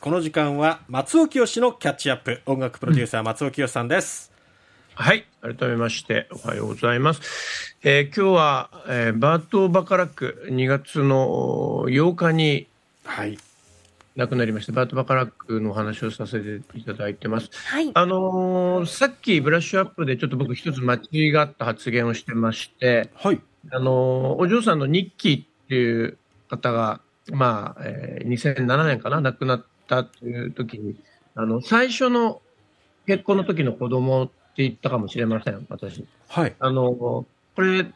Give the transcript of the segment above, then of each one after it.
この時間は松尾清のキャッチアップ。音楽プロデューサー松尾清さんです、うん、はい。改めましておはようございます、えー、今日は、えー、バート・バカラック2月の8日にはい。亡くなりましたバート・バカラックのお話をさせていただいてます。はい、あのー、さっきブラッシュアップでちょっと僕一つ間違った発言をしてまして、はい、あのー、お嬢さんのニッキーっていう方が、まあ、えー、2007年かな亡くなってったという時に、あの、最初の結婚の時の子供って言ったかもしれません、私。はい。あの、これ、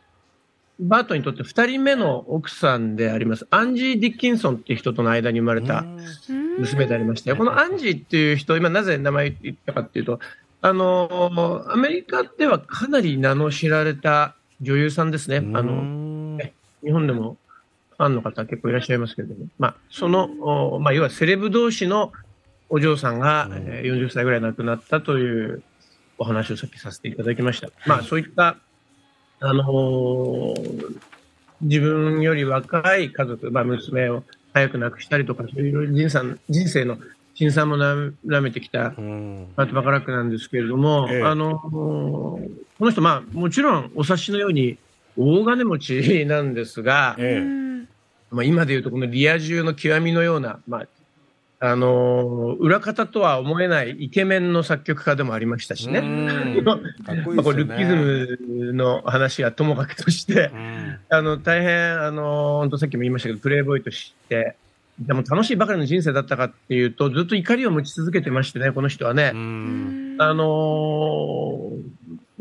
バートにとって2人目の奥さんであります、アンジー・ディッキンソンっていう人との間に生まれた娘でありまして、このアンジーっていう人、今なぜ名前言ったかっていうと、あの、アメリカではかなり名の知られた女優さんですね。あの、日本でもファンの方結構いらっしゃいますけれども、まあ、その、まあ、要はセレブ同士のお嬢さんが、え40歳ぐらい亡くなったというお話をさっきさせていただきました。まあ、そういった、あのー、自分より若い家族、まあ、娘を早く亡くしたりとか、そういう人生人生の辛酸もなめてきたパートバカラックなんですけれども、ええ、あのー、この人、まあ、もちろんお察しのように大金持ちなんですが、ええまあ、今でいうとこのリア充の極みのような、まあ、あのー、裏方とは思えないイケメンの作曲家でもありましたしね。まあ、これルッキズムの話はともかくとして、あの、大変、あのー、本当さっきも言いましたけど、プレイボーイとして、でも楽しいばかりの人生だったかっていうと、ずっと怒りを持ち続けてましてね、この人はね。あの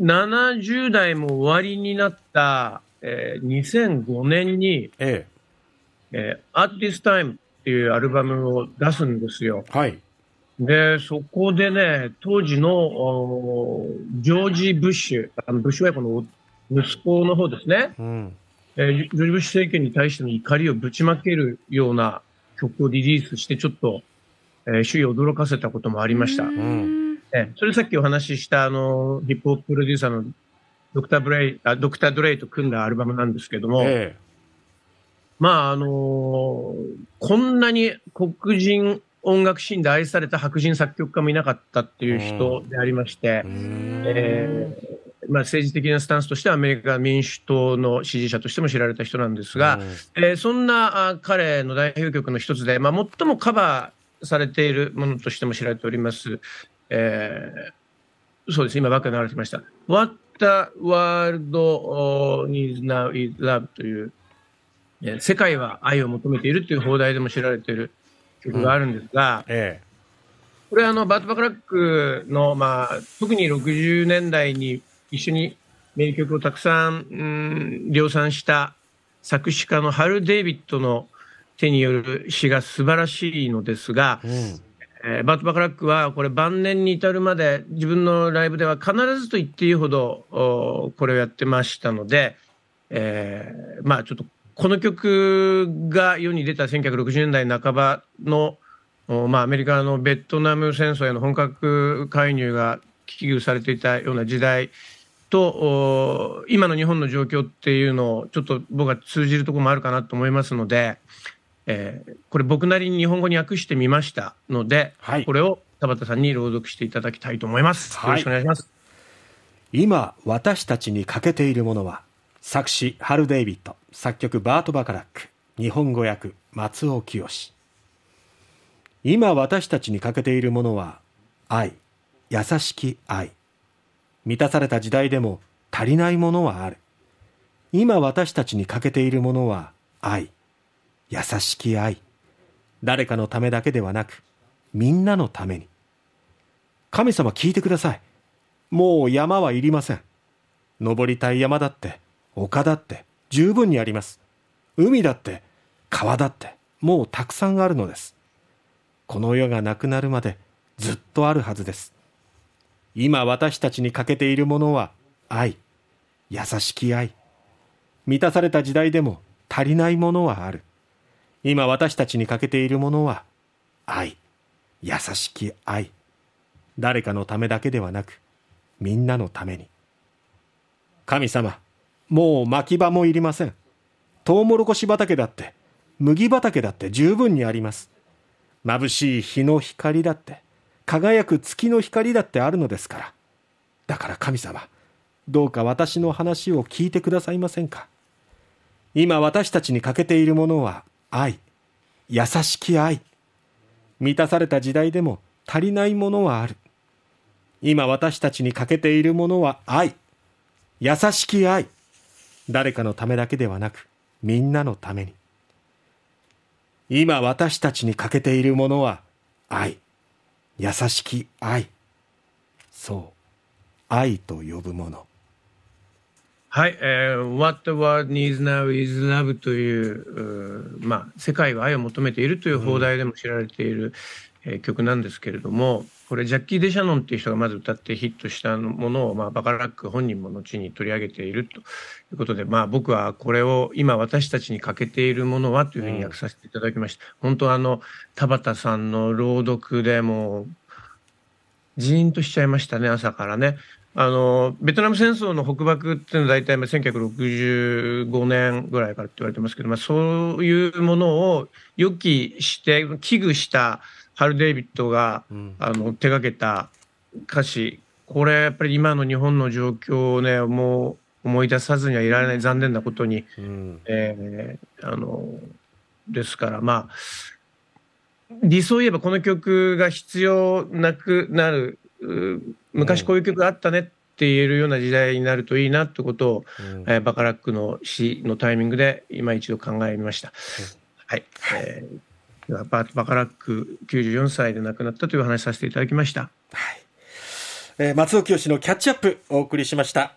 ー、70代も終わりになった、えー、2005年に、えええー、アーティスタイムっていうアルバムを出すんですよ。はい。で、そこでね、当時のジョージ・ブッシュ、あのブッシュはこの息子の方ですね、うんえー、ジョージ・ブッシュ政権に対しての怒りをぶちまけるような曲をリリースして、ちょっと、えー、周囲を驚かせたこともありました。うん、えー、それさっきお話ししたあのヒップホッププロデューサーのドクター・ブレイあドクター・ドレイと組んだアルバムなんですけども、えーまあ、あのー、こんなに黒人音楽シーンで愛された白人作曲家もいなかったっていう人でありまして、えー、まあ、政治的なスタンスとしてはアメリカ民主党の支持者としても知られた人なんですが、えー、そんな彼の代表曲の一つで、まあ、最もカバーされているものとしても知られております、えー、そうです、今ばっかり流れてました。What the World Needs Now is Love という世界は愛を求めているという放題でも知られている曲があるんですが、うん。ええ、これはあのバート・バカラックの、まあ、特に60年代に一緒に名曲をたくさん、うん、量産した作詞家のハル・デイビッドの手による詩が素晴らしいのですが、うん、えー、バート・バカラックはこれ晩年に至るまで自分のライブでは必ずと言っていいほどこれをやってましたので、えー、まあちょっとこの曲が世に出た1960年代半ばの、まあ、アメリカのベトナム戦争への本格介入が危惧されていたような時代と今の日本の状況っていうのをちょっと僕は通じるところもあるかなと思いますので、えー、これ僕なりに日本語に訳してみましたので、はい、これを田畑さんに朗読していただきたいと思います。よろしくお願いします。今私たちに欠けているものは作詞ハル・デイビッド作曲バート・バカラック。日本語訳松尾清。今私たちに欠けているものは愛。優しき愛。満たされた時代でも足りないものはある。今私たちに欠けているものは愛。優しき愛。誰かのためだけではなくみんなのために。神様聞いてください。もう山はいりません。登りたい山だって丘だって。十分にあります。海だって川だってもうたくさんあるのです。この世がなくなるまでずっとあるはずです。今私たちに欠けているものは愛、優しき愛。満たされた時代でも足りないものはある。今私たちに欠けているものは愛、優しき愛。誰かのためだけではなく、みんなのために。神様、もう巻き場もいりません。トウモロコシ畑だって、麦畑だって十分にあります。眩しい日の光だって輝く月の光だってあるのですから。だから神様どうか私の話を聞いてくださいませんか？今私たちに欠けているものは愛。優しき愛。満たされた時代でも足りないものはある。今私たちに欠けているものは愛。優しき愛。誰かのためだけではなくみんなのために。今私たちに欠けているものは愛。優しき愛。そう。愛と呼ぶもの。はい、えー、What the world needs now is love という、まあ、世界は愛を求めているという放題でも知られている、えー、曲なんですけれども、これジャッキー・デシャノンっていう人がまず歌ってヒットしたものを、まあ、バカラック本人も後に取り上げているということで、まあ、僕はこれを今私たちに欠けているものはというふうに訳させていただきました。うん、本当あの田畑さんの朗読でもジーンとしちゃいましたね朝からね。あのベトナム戦争の北爆っていうのは大体1965年ぐらいからって言われてますけど、まあ、そういうものを予期して危惧したハル・デイビッドが、うん、あの手がけた歌詞。これやっぱり今の日本の状況をねもう思い出さずにはいられない残念なことに、うん、えー、あのですからまあ理想を言えばこの曲が必要なくなる昔こういう曲があったねって言えるような時代になるといいなってことを、うん、えー、バカラックの詩のタイミングで今一度考えました。うん、はい、えー、ババカラック94歳で亡くなったという話させていただきました。はいえー、松尾清のキャッチアップお送りしました。